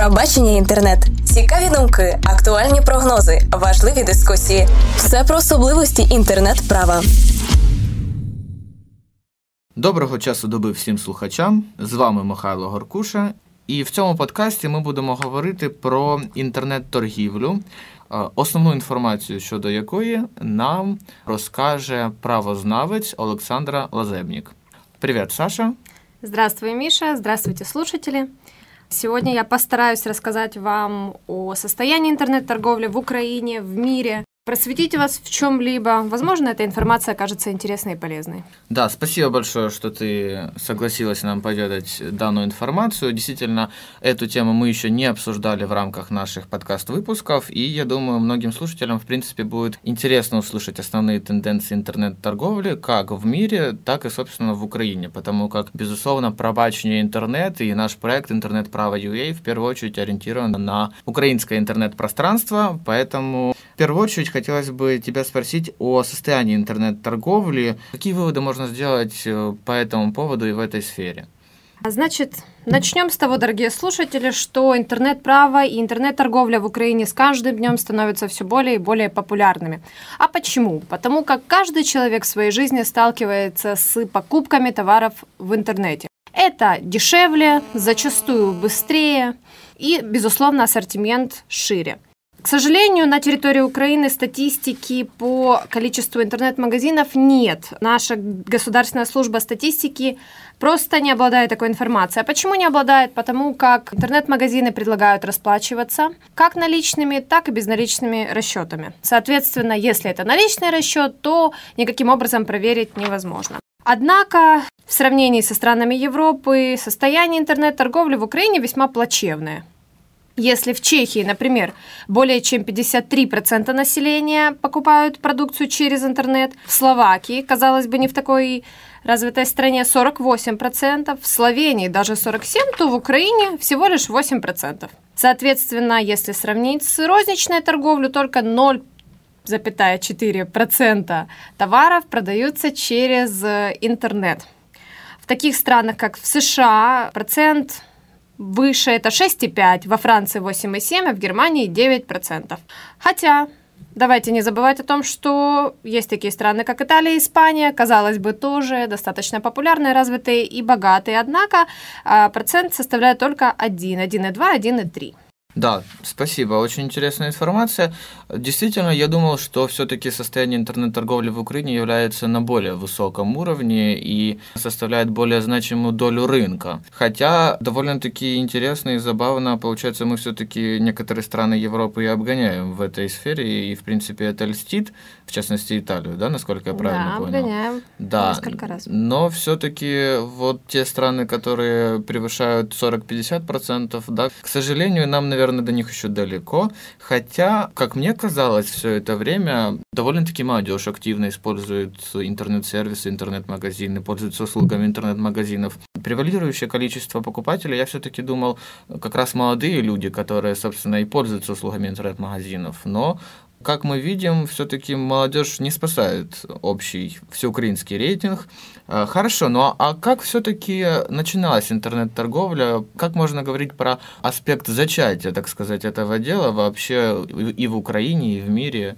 про бачення інтернет, цікаві думки, актуальні прогнози, важливі дискусії. Все про особливості інтернет-права. Доброго часу доби всім слухачам. З вами Михайло Горкуша. І в цьому подкасті ми будемо говорити про інтернет-торгівлю, е, основну інформацію щодо якої нам розкаже правознавець Олександра Лазебнік. Привіт, Саша. Здравствуй, Миша. Здравствуйте, слушатели. Сегодня я постараюсь рассказать вам о состоянии интернет-торговли в Украине, в мире, просветить вас в чем-либо. Возможно, эта информация окажется интересной и полезной. Да, спасибо большое, что ты согласилась нам поведать данную информацию. Действительно, эту тему мы еще не обсуждали в рамках наших подкаст-выпусков, и я думаю, многим слушателям, в принципе, будет интересно услышать основные тенденции интернет-торговли как в мире, так и, собственно, в Украине, потому как, безусловно, пробачение интернет и наш проект «Интернет-право UA» в первую очередь ориентирован на украинское интернет-пространство, поэтому в первую очередь хотелось бы тебя спросить о состоянии интернет-торговли. Какие выводы можно сделать э, по этому поводу и в этой сфере? Значит, начнем с того, дорогие слушатели, что интернет-право и интернет-торговля в Украине с каждым днем становятся все более и более популярными. А почему? Потому как каждый человек в своей жизни сталкивается с покупками товаров в интернете. Это дешевле, зачастую быстрее и, безусловно, ассортимент шире. К сожалению, на территории Украины статистики по количеству интернет-магазинов нет. Наша государственная служба статистики просто не обладает такой информацией. А почему не обладает? Потому как интернет-магазины предлагают расплачиваться как наличными, так и безналичными расчетами. Соответственно, если это наличный расчет, то никаким образом проверить невозможно. Однако в сравнении со странами Европы состояние интернет-торговли в Украине весьма плачевное. Если в Чехии, например, более чем 53% населения покупают продукцию через интернет, в Словакии, казалось бы, не в такой развитой стране 48%, в Словении даже 47%, то в Украине всего лишь 8%. Соответственно, если сравнить с розничной торговлей, только 0,4% товаров продаются через интернет. В таких странах, как в США, процент выше это 6,5, во Франции 8,7, а в Германии 9%. Хотя, давайте не забывать о том, что есть такие страны, как Италия и Испания, казалось бы, тоже достаточно популярные, развитые и богатые, однако а, процент составляет только 1, 1,2, 1,3. Да, спасибо. Очень интересная информация. Действительно, я думал, что все-таки состояние интернет-торговли в Украине является на более высоком уровне и составляет более значимую долю рынка. Хотя довольно-таки интересно и забавно, получается, мы все-таки некоторые страны Европы и обгоняем в этой сфере, и, в принципе, это льстит, в частности, Италию, да, насколько я правильно да, понял? обгоняем да, несколько раз. Но все-таки вот те страны, которые превышают 40-50%, да, к сожалению, нам, наверное, наверное, до них еще далеко. Хотя, как мне казалось, все это время довольно-таки молодежь активно использует интернет-сервисы, интернет-магазины, пользуется услугами интернет-магазинов. Превалирующее количество покупателей, я все-таки думал, как раз молодые люди, которые, собственно, и пользуются услугами интернет-магазинов. Но как мы видим, все-таки молодежь не спасает общий всеукраинский рейтинг. А, хорошо, но ну а, как все-таки начиналась интернет-торговля? Как можно говорить про аспект зачатия, так сказать, этого дела вообще и в Украине, и в мире?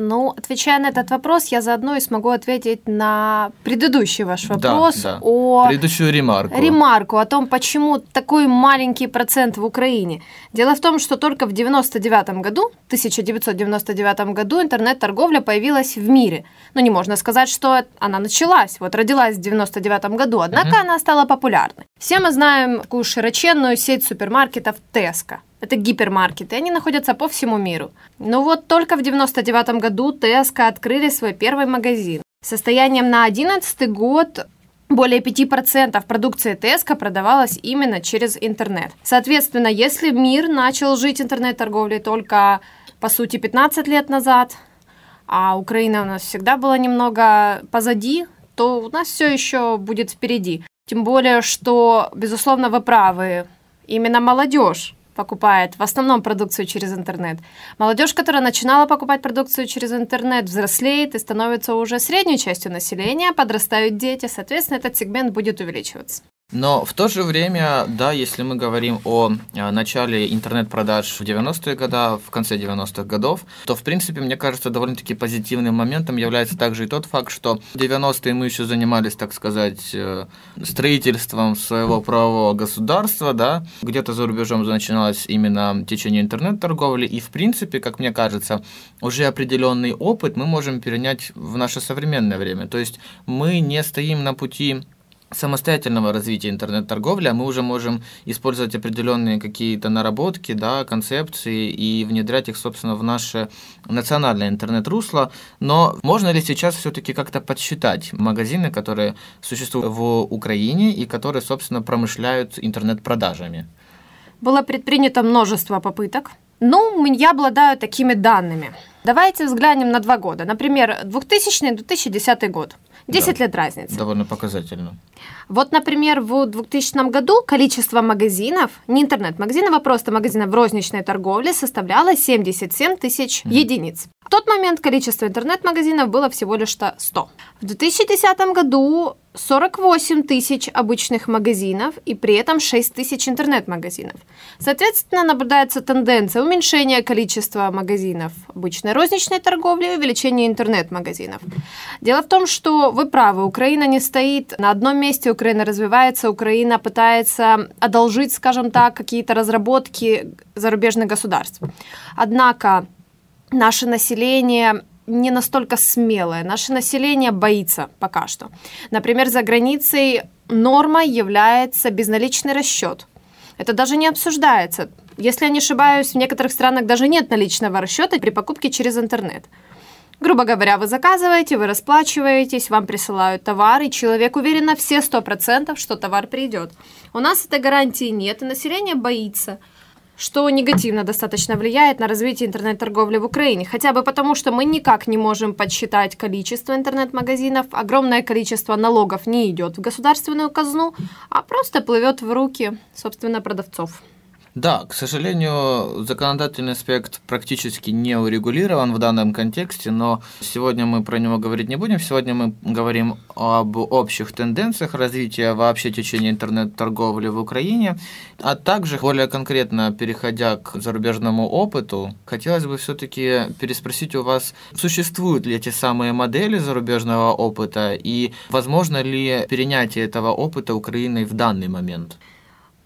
Ну, отвечая на этот вопрос, я заодно и смогу ответить на предыдущий ваш вопрос да, да. о... Предыдущую ремарку. Ремарку о том, почему такой маленький процент в Украине. Дело в том, что только в 99 году, 1999 году интернет-торговля появилась в мире. Но не можно сказать, что она началась, вот родилась в 99 году, однако uh-huh. она стала популярной. Все мы знаем такую широченную сеть супермаркетов Tesco. Это гипермаркеты, они находятся по всему миру. Но вот только в 99 году Tesco открыли свой первый магазин. Состоянием на 2011 год более 5% продукции Tesco продавалась именно через интернет. Соответственно, если мир начал жить интернет-торговлей только, по сути, 15 лет назад, а Украина у нас всегда была немного позади, то у нас все еще будет впереди. Тем более, что, безусловно, вы правы, именно молодежь покупает в основном продукцию через интернет. Молодежь, которая начинала покупать продукцию через интернет, взрослеет и становится уже средней частью населения, подрастают дети, соответственно, этот сегмент будет увеличиваться. Но в то же время, да, если мы говорим о э, начале интернет-продаж в 90-е годы, в конце 90-х годов, то, в принципе, мне кажется, довольно-таки позитивным моментом является также и тот факт, что в 90-е мы еще занимались, так сказать, э, строительством своего правового государства, да, где-то за рубежом начиналось именно течение интернет-торговли, и, в принципе, как мне кажется, уже определенный опыт мы можем перенять в наше современное время. То есть мы не стоим на пути самостоятельного развития интернет-торговли, а мы уже можем использовать определенные какие-то наработки, да, концепции и внедрять их, собственно, в наше национальное интернет-русло. Но можно ли сейчас все-таки как-то подсчитать магазины, которые существуют в Украине и которые, собственно, промышляют интернет-продажами? Было предпринято множество попыток. Ну, я обладаю такими данными. Давайте взглянем на два года. Например, 2000-2010 год. 10 да, лет разницы. Довольно показательно. Вот, например, в 2000 году количество магазинов, не интернет-магазинов, а просто магазинов в розничной торговле составляло 77 тысяч mm. единиц. В тот момент количество интернет-магазинов было всего лишь 100. В 2010 году 48 тысяч обычных магазинов и при этом 6 тысяч интернет-магазинов. Соответственно, наблюдается тенденция уменьшения количества магазинов обычной розничной торговли и увеличения интернет-магазинов. Дело в том, что вы правы, Украина не стоит на одном месте, Украина развивается, Украина пытается одолжить, скажем так, какие-то разработки зарубежных государств. Однако наше население не настолько смелое. Наше население боится пока что. Например, за границей нормой является безналичный расчет. Это даже не обсуждается. Если я не ошибаюсь, в некоторых странах даже нет наличного расчета при покупке через интернет. Грубо говоря, вы заказываете, вы расплачиваетесь, вам присылают товар, и человек уверен на все 100%, что товар придет. У нас этой гарантии нет, и население боится – что негативно достаточно влияет на развитие интернет-торговли в Украине. Хотя бы потому, что мы никак не можем подсчитать количество интернет-магазинов, огромное количество налогов не идет в государственную казну, а просто плывет в руки, собственно, продавцов. Да, к сожалению, законодательный аспект практически не урегулирован в данном контексте, но сегодня мы про него говорить не будем. Сегодня мы говорим об общих тенденциях развития вообще течения интернет-торговли в Украине, а также, более конкретно, переходя к зарубежному опыту, хотелось бы все-таки переспросить у вас, существуют ли эти самые модели зарубежного опыта и возможно ли перенятие этого опыта Украиной в данный момент?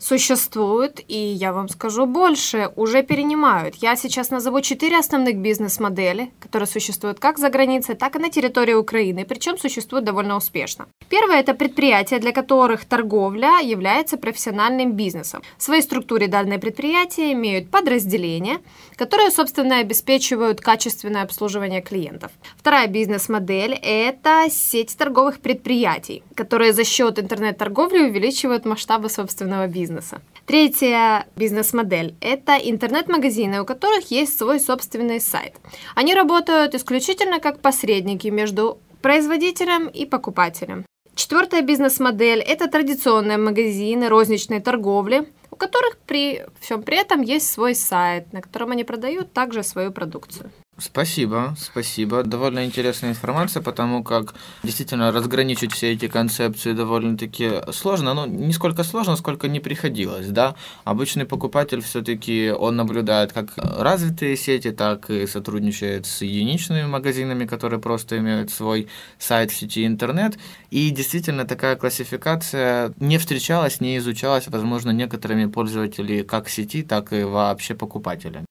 Существуют, и я вам скажу больше, уже перенимают. Я сейчас назову четыре основных бизнес-модели, которые существуют как за границей, так и на территории Украины, причем существуют довольно успешно. Первое – это предприятия, для которых торговля является профессиональным бизнесом. В своей структуре данные предприятия имеют подразделения, которые, собственно, обеспечивают качественное обслуживание клиентов. Вторая бизнес-модель – это сеть торговых предприятий, которые за счет интернет-торговли увеличивают масштабы собственного бизнеса бизнеса. Третья бизнес-модель – это интернет-магазины, у которых есть свой собственный сайт. Они работают исключительно как посредники между производителем и покупателем. Четвертая бизнес-модель – это традиционные магазины розничной торговли, у которых при всем при этом есть свой сайт, на котором они продают также свою продукцию. Спасибо, спасибо. Довольно интересная информация, потому как действительно разграничить все эти концепции довольно-таки сложно. Ну, не сколько сложно, сколько не приходилось, да. Обычный покупатель все-таки он наблюдает как развитые сети, так и сотрудничает с единичными магазинами, которые просто имеют свой сайт в сети интернет. И действительно такая классификация не встречалась, не изучалась, возможно, некоторыми пользователями как сети, так и вообще покупателями.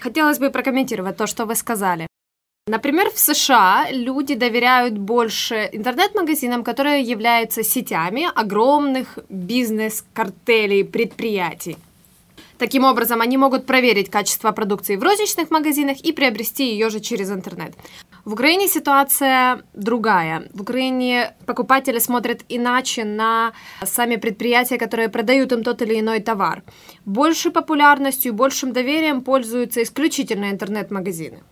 Хотелось бы прокомментировать то, что вы сказали. Например, в США люди доверяют больше интернет-магазинам, которые являются сетями огромных бизнес-картелей предприятий. Таким образом, они могут проверить качество продукции в розничных магазинах и приобрести ее же через интернет. В Украине ситуация другая. В Украине покупатели смотрят иначе на сами предприятия, которые продают им тот или иной товар. Большей популярностью и большим доверием пользуются исключительно интернет-магазины.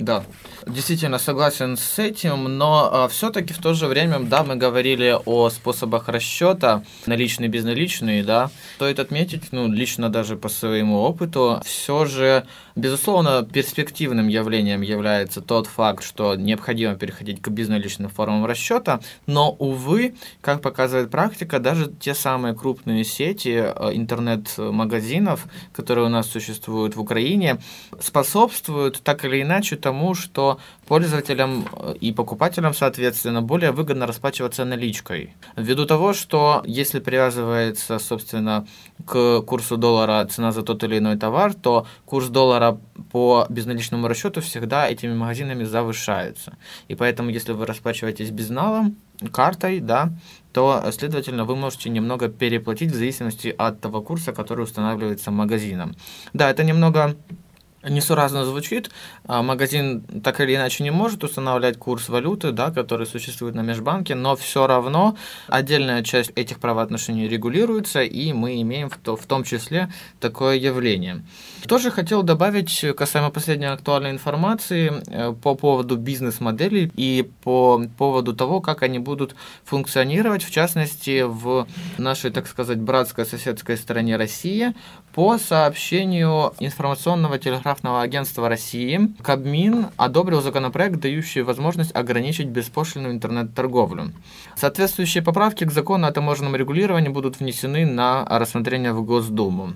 Да, действительно согласен с этим, но а, все-таки в то же время, да, мы говорили о способах расчета, наличные, безналичные, да. Стоит отметить, ну, лично даже по своему опыту, все же, безусловно, перспективным явлением является тот факт, что необходимо переходить к безналичным формам расчета, но, увы, как показывает практика, даже те самые крупные сети а, интернет-магазинов, которые у нас существуют в Украине, способствуют так или иначе тому, что пользователям э, и покупателям, соответственно, более выгодно расплачиваться наличкой. Ввиду того, что если привязывается, собственно, к курсу доллара цена за тот или иной товар, то курс доллара по безналичному расчету всегда этими магазинами завышается. И поэтому, если вы расплачиваетесь безналом, картой, да, то, следовательно, вы можете немного переплатить в зависимости от того курса, который устанавливается магазином. Да, это немного несуразно звучит. А магазин так или иначе не может устанавливать курс валюты, да, который существует на межбанке, но все равно отдельная часть этих правоотношений регулируется, и мы имеем в, то, в том числе такое явление. Тоже хотел добавить касаемо последней актуальной информации э, по поводу бизнес-моделей и по поводу того, как они будут функционировать, в частности, в нашей, так сказать, братской соседской стране России, по сообщению информационного телеграфного агентства России, Кабмин одобрил законопроект, дающий возможность ограничить беспошлинную интернет-торговлю. Соответствующие поправки к закону о таможенном регулировании будут внесены на рассмотрение в Госдуму.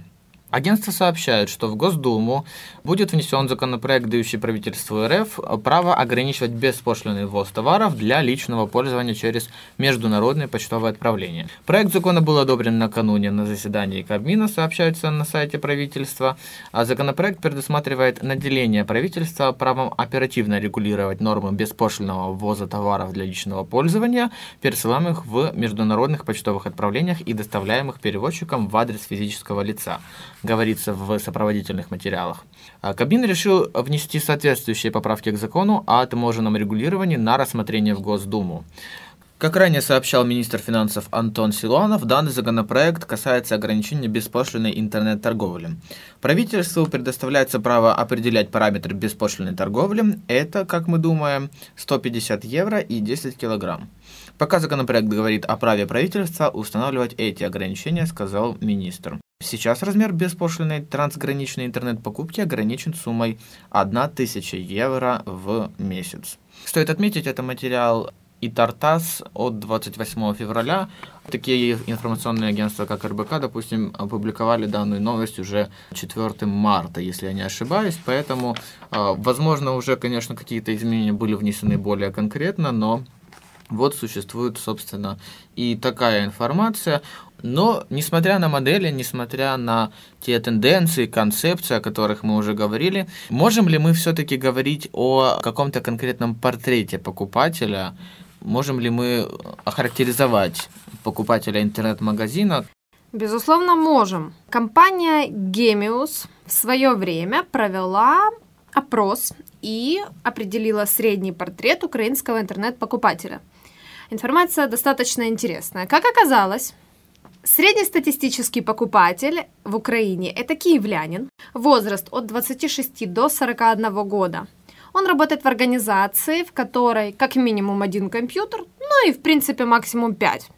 Агентство сообщает, что в Госдуму будет внесен законопроект, дающий правительству РФ право ограничивать беспошлиный ввоз товаров для личного пользования через международные почтовые отправления. Проект закона был одобрен накануне на заседании Кабмина, сообщается на сайте правительства. А законопроект предусматривает наделение правительства правом оперативно регулировать нормы беспошлиного ввоза товаров для личного пользования, пересылаемых в международных почтовых отправлениях и доставляемых перевозчиком в адрес физического лица говорится в сопроводительных материалах. А Кабмин решил внести соответствующие поправки к закону о таможенном регулировании на рассмотрение в Госдуму. Как ранее сообщал министр финансов Антон Силуанов, данный законопроект касается ограничения беспошлиной интернет-торговли. Правительству предоставляется право определять параметры беспошлиной торговли. Это, как мы думаем, 150 евро и 10 килограмм. Пока законопроект говорит о праве правительства устанавливать эти ограничения, сказал министр. Сейчас размер беспошлиной трансграничной интернет-покупки ограничен суммой 1000 евро в месяц. Стоит отметить, это материал и Тартас от 28 февраля. Такие информационные агентства, как РБК, допустим, опубликовали данную новость уже 4 марта, если я не ошибаюсь. Поэтому, а, возможно, уже, конечно, какие-то изменения были внесены более конкретно, но вот существует, собственно, и такая информация. Но, несмотря на модели, несмотря на те тенденции, концепции, о которых мы уже говорили, можем ли мы все-таки говорить о каком-то конкретном портрете покупателя? Можем ли мы охарактеризовать покупателя интернет-магазина? Безусловно, можем. Компания Gemius в свое время провела опрос и определила средний портрет украинского интернет-покупателя. Информация достаточно интересная. Как оказалось, Среднестатистический покупатель в Украине – это киевлянин, возраст от 26 до 41 года. Он работает в организации, в которой как минимум один компьютер, ну и в принципе максимум пять.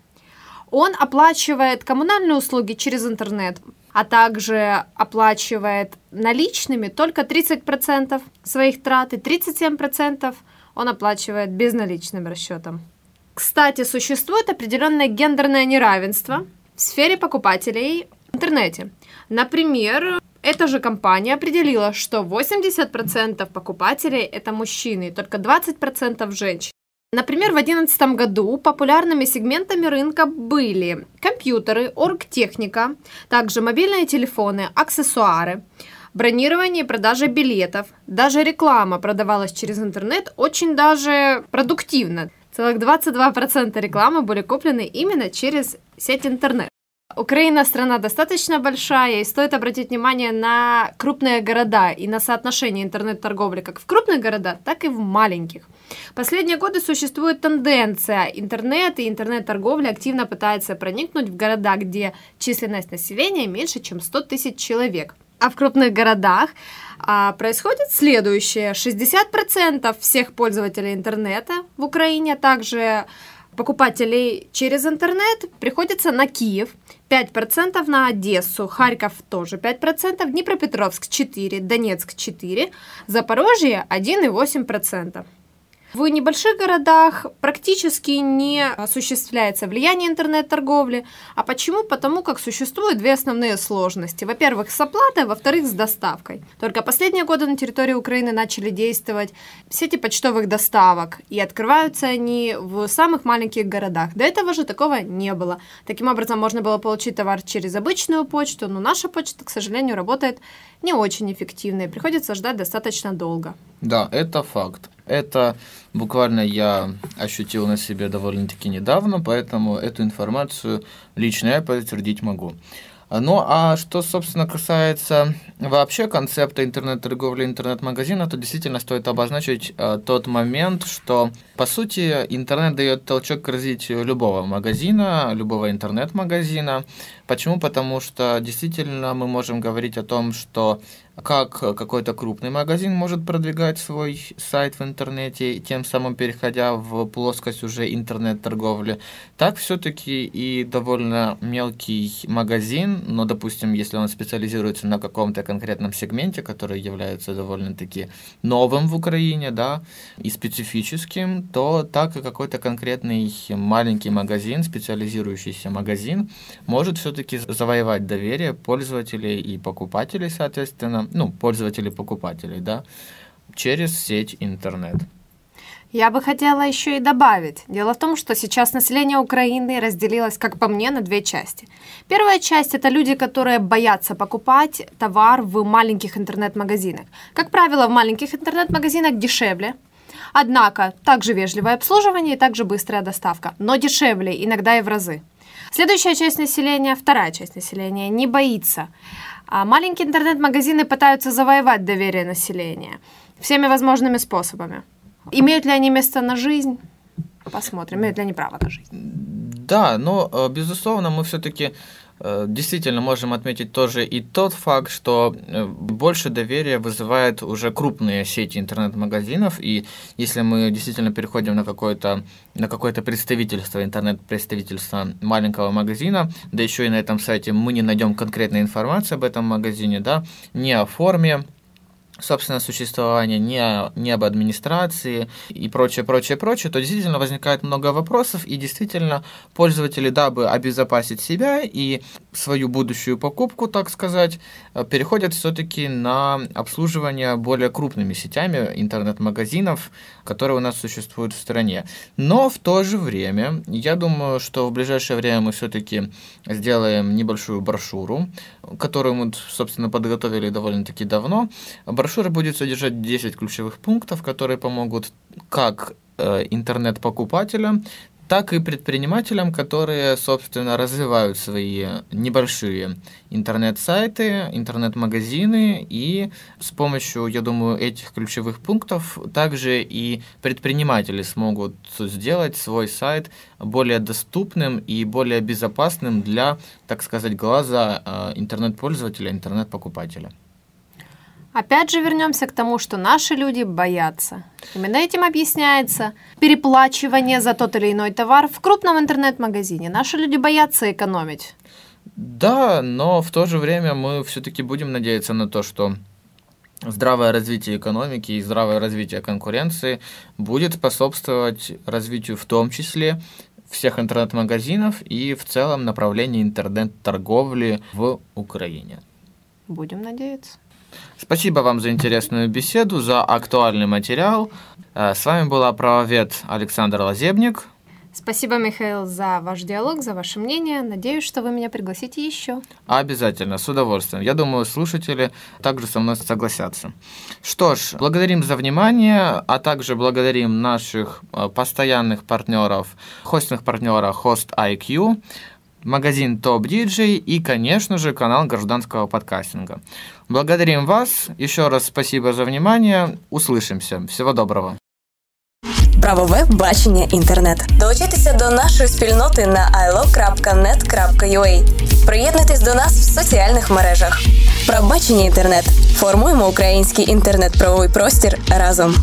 Он оплачивает коммунальные услуги через интернет, а также оплачивает наличными только 30% своих трат и 37% он оплачивает безналичным расчетом. Кстати, существует определенное гендерное неравенство в сфере покупателей в интернете. Например, эта же компания определила, что 80% покупателей это мужчины, только 20% женщин. Например, в 2011 году популярными сегментами рынка были компьютеры, оргтехника, также мобильные телефоны, аксессуары, бронирование и продажа билетов. Даже реклама продавалась через интернет очень даже продуктивно. Целых 22% рекламы были куплены именно через сеть интернет. Украина страна достаточно большая, и стоит обратить внимание на крупные города и на соотношение интернет-торговли как в крупных городах, так и в маленьких. Последние годы существует тенденция. Интернет и интернет-торговля активно пытаются проникнуть в города, где численность населения меньше, чем 100 тысяч человек. А в крупных городах а, происходит следующее. 60% всех пользователей интернета в Украине, а также покупателей через интернет приходится на Киев, 5% на Одессу, Харьков тоже 5%, Днепропетровск 4%, Донецк 4%, Запорожье 1,8%. В небольших городах практически не осуществляется влияние интернет-торговли. А почему? Потому как существуют две основные сложности. Во-первых, с оплатой, во-вторых, с доставкой. Только последние годы на территории Украины начали действовать сети почтовых доставок, и открываются они в самых маленьких городах. До этого же такого не было. Таким образом, можно было получить товар через обычную почту, но наша почта, к сожалению, работает не очень эффективно, и приходится ждать достаточно долго. Да, это факт. Это буквально я ощутил на себе довольно-таки недавно, поэтому эту информацию лично я подтвердить могу. Ну а что, собственно, касается вообще концепта интернет-торговли, интернет-магазина, то действительно стоит обозначить э, тот момент, что, по сути, интернет дает толчок к развитию любого магазина, любого интернет-магазина. Почему? Потому что действительно мы можем говорить о том, что как какой-то крупный магазин может продвигать свой сайт в интернете, тем самым переходя в плоскость уже интернет-торговли, так все-таки и довольно мелкий магазин, но, допустим, если он специализируется на каком-то конкретном сегменте, который является довольно-таки новым в Украине, да, и специфическим, то так и какой-то конкретный маленький магазин, специализирующийся магазин, может все-таки завоевать доверие пользователей и покупателей, соответственно, ну, пользователей, покупателей, да, через сеть интернет. Я бы хотела еще и добавить. Дело в том, что сейчас население Украины разделилось, как по мне, на две части. Первая часть – это люди, которые боятся покупать товар в маленьких интернет-магазинах. Как правило, в маленьких интернет-магазинах дешевле, Однако, также вежливое обслуживание и также быстрая доставка, но дешевле, иногда и в разы. Следующая часть населения, вторая часть населения, не боится. А маленькие интернет-магазины пытаются завоевать доверие населения всеми возможными способами. Имеют ли они место на жизнь? Посмотрим, имеют ли они право на жизнь. Да, но, э, безусловно, мы все-таки действительно можем отметить тоже и тот факт, что э, больше доверия вызывает уже крупные сети интернет-магазинов, и если мы действительно переходим на какое-то на какое-то представительство, интернет-представительство маленького магазина, да еще и на этом сайте мы не найдем конкретной информации об этом магазине, да, не о форме, собственное существование, не, не об администрации и прочее, прочее, прочее, то действительно возникает много вопросов, и действительно пользователи, дабы обезопасить себя и свою будущую покупку, так сказать, э, переходят все-таки на обслуживание более крупными сетями интернет-магазинов, которые у нас существуют в стране. Но в то же время, я думаю, что в ближайшее время мы все-таки сделаем небольшую брошюру, которую мы, собственно, подготовили довольно-таки давно. Брошюра будет содержать 10 ключевых пунктов, которые помогут как э, интернет-покупателям, так и предпринимателям, которые, собственно, развивают свои небольшие интернет-сайты, интернет-магазины, и с помощью, я думаю, этих ключевых пунктов также и предприниматели смогут сделать свой сайт более доступным и более безопасным для, так сказать, глаза э, интернет-пользователя, интернет-покупателя. Опять же вернемся к тому, что наши люди боятся. Именно этим объясняется переплачивание за тот или иной товар в крупном интернет-магазине. Наши люди боятся экономить. Да, но в то же время мы все-таки будем надеяться на то, что здравое развитие экономики и здравое развитие конкуренции будет способствовать развитию в том числе всех интернет-магазинов и в целом направлении интернет-торговли в Украине. Будем надеяться. Спасибо вам за интересную беседу, за актуальный материал. Э, с вами была правовед Александр Лазебник. Спасибо, Михаил, за ваш диалог, за ваше мнение. Надеюсь, что вы меня пригласите еще. Обязательно, с удовольствием. Я думаю, слушатели также со мной согласятся. Что ж, благодарим за внимание, а также благодарим наших э, постоянных партнеров, хостинг партнера Host IQ, магазин Top DJ и, конечно же, канал гражданского подкастинга. Благодарим вас. Еще раз спасибо за внимание. Услышимся. Всего доброго. Правове бачення інтернет. Долучайтеся до нашої спільноти на ilo.net.ua. Приєднуйтесь до нас в соціальних мережах. Пробачення інтернет. Формуємо український інтернет-правовий простір разом.